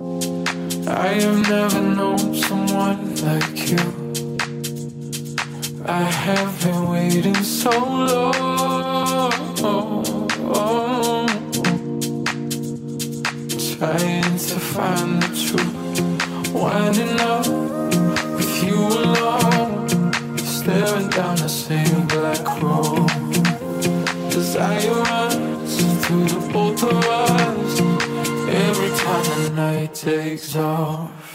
I have never known someone like you. I have been waiting so long, trying to find the truth, winding up with you alone, staring down the same black road. Desire runs through the both of us every time the night takes off.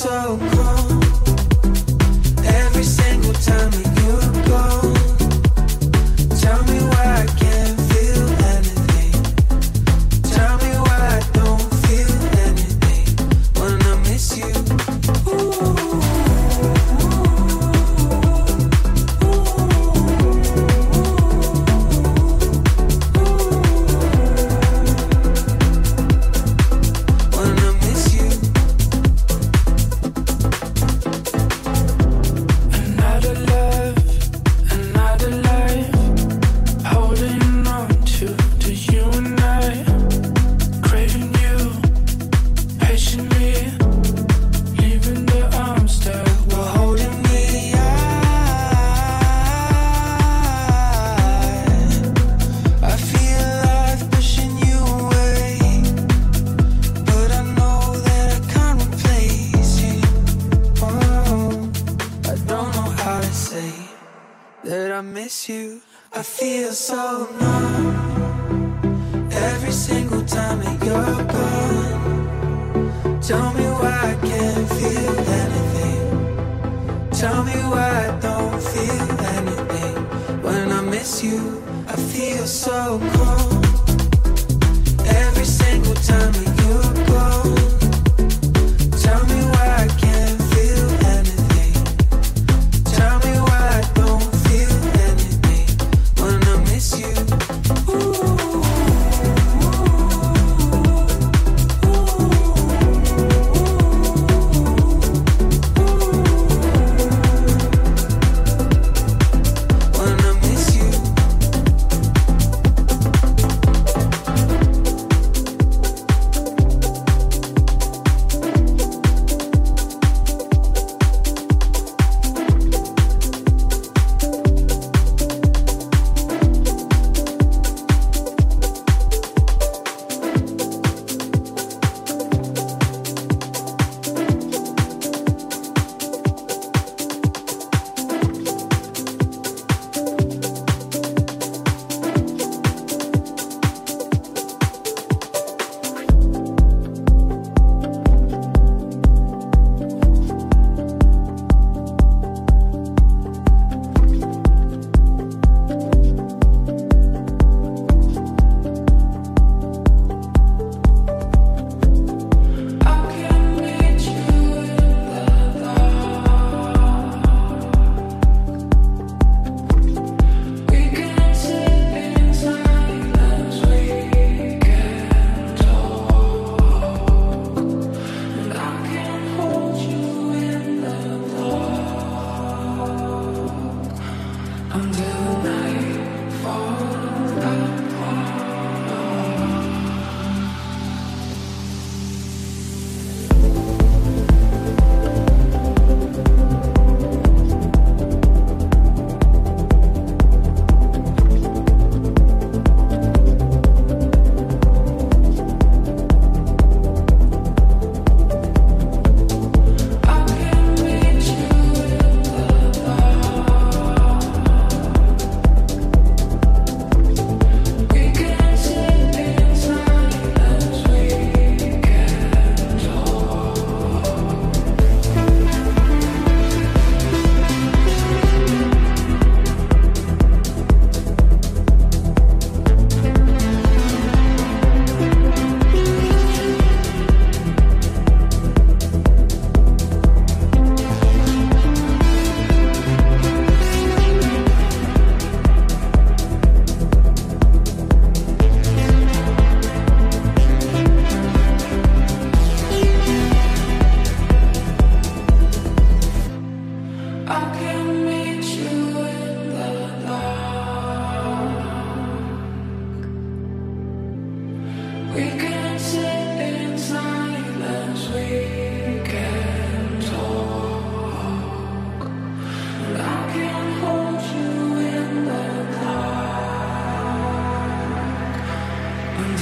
So cold. Every single time that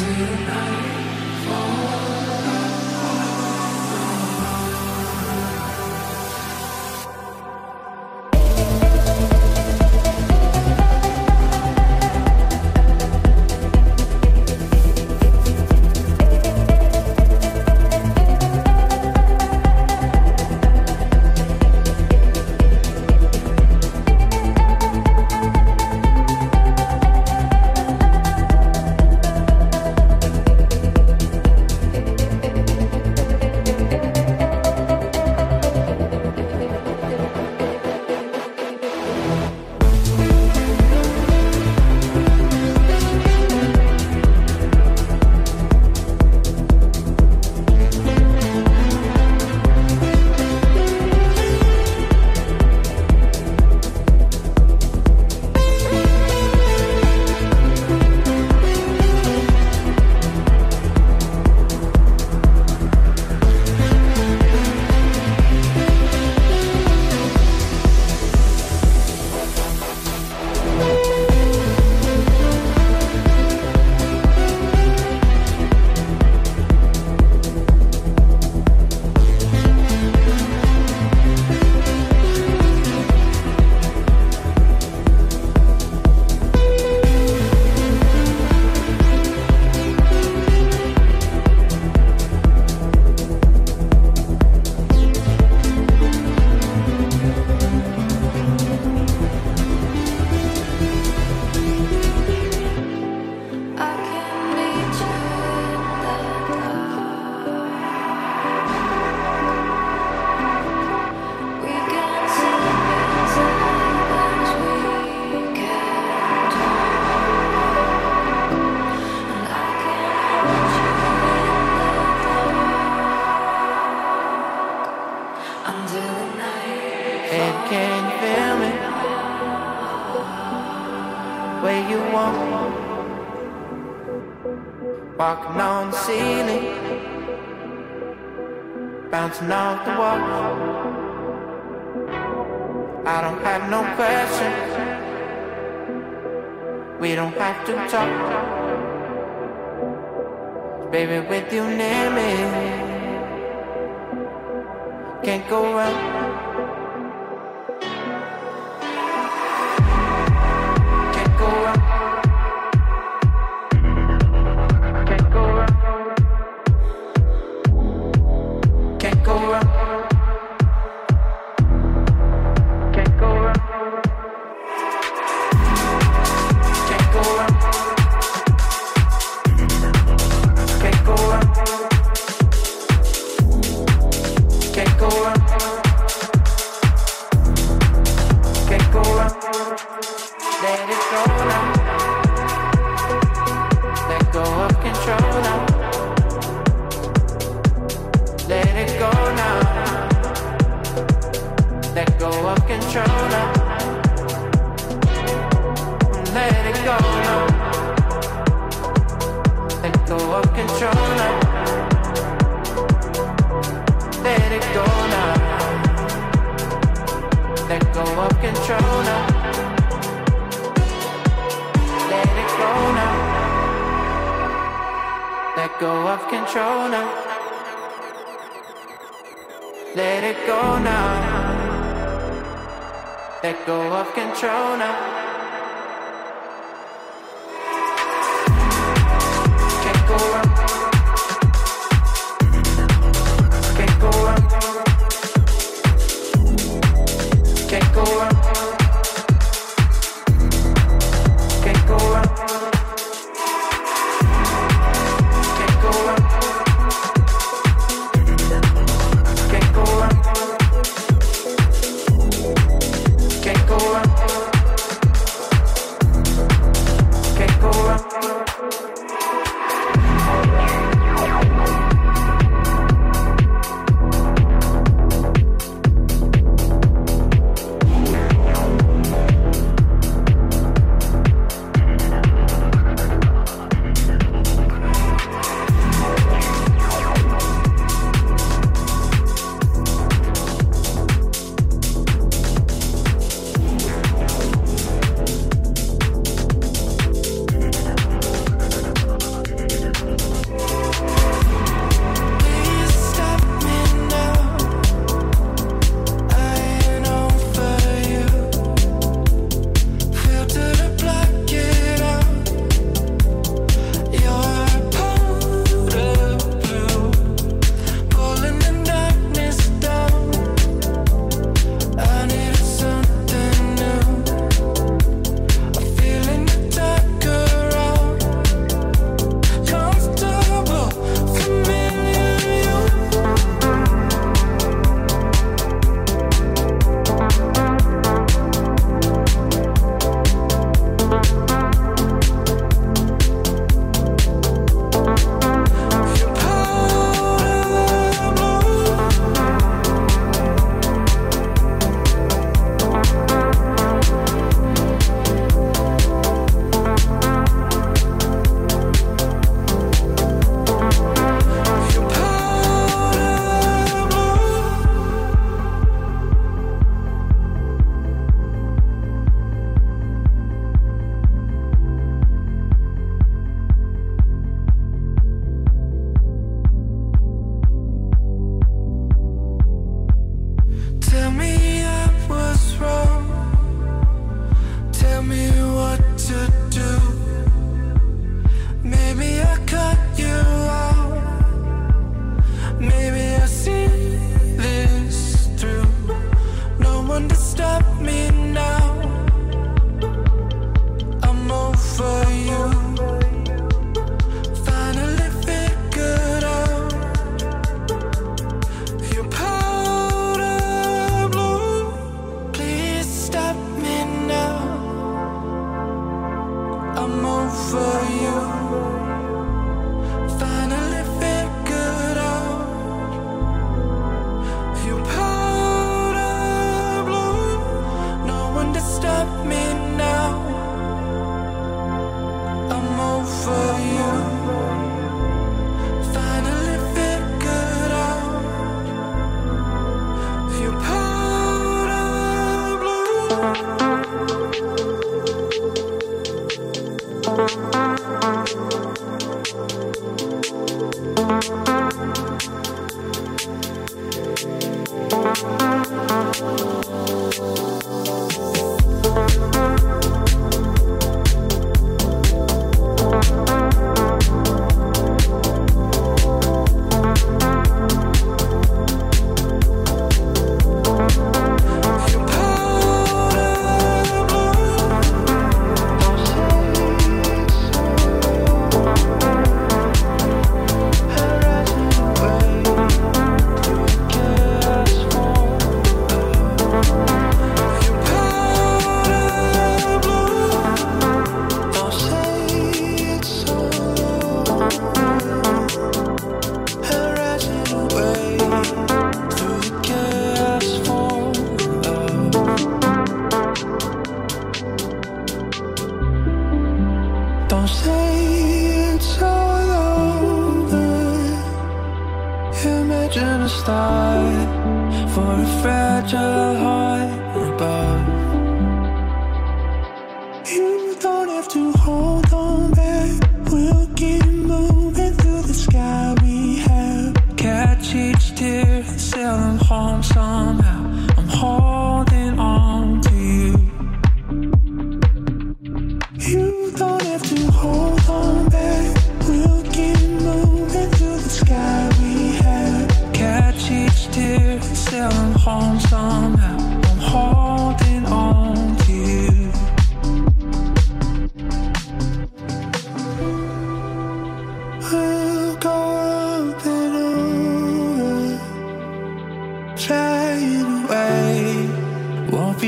Will I fall? The wall. I don't have no questions. We don't have to talk. Baby, with you near me, can't go wrong.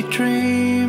Won't be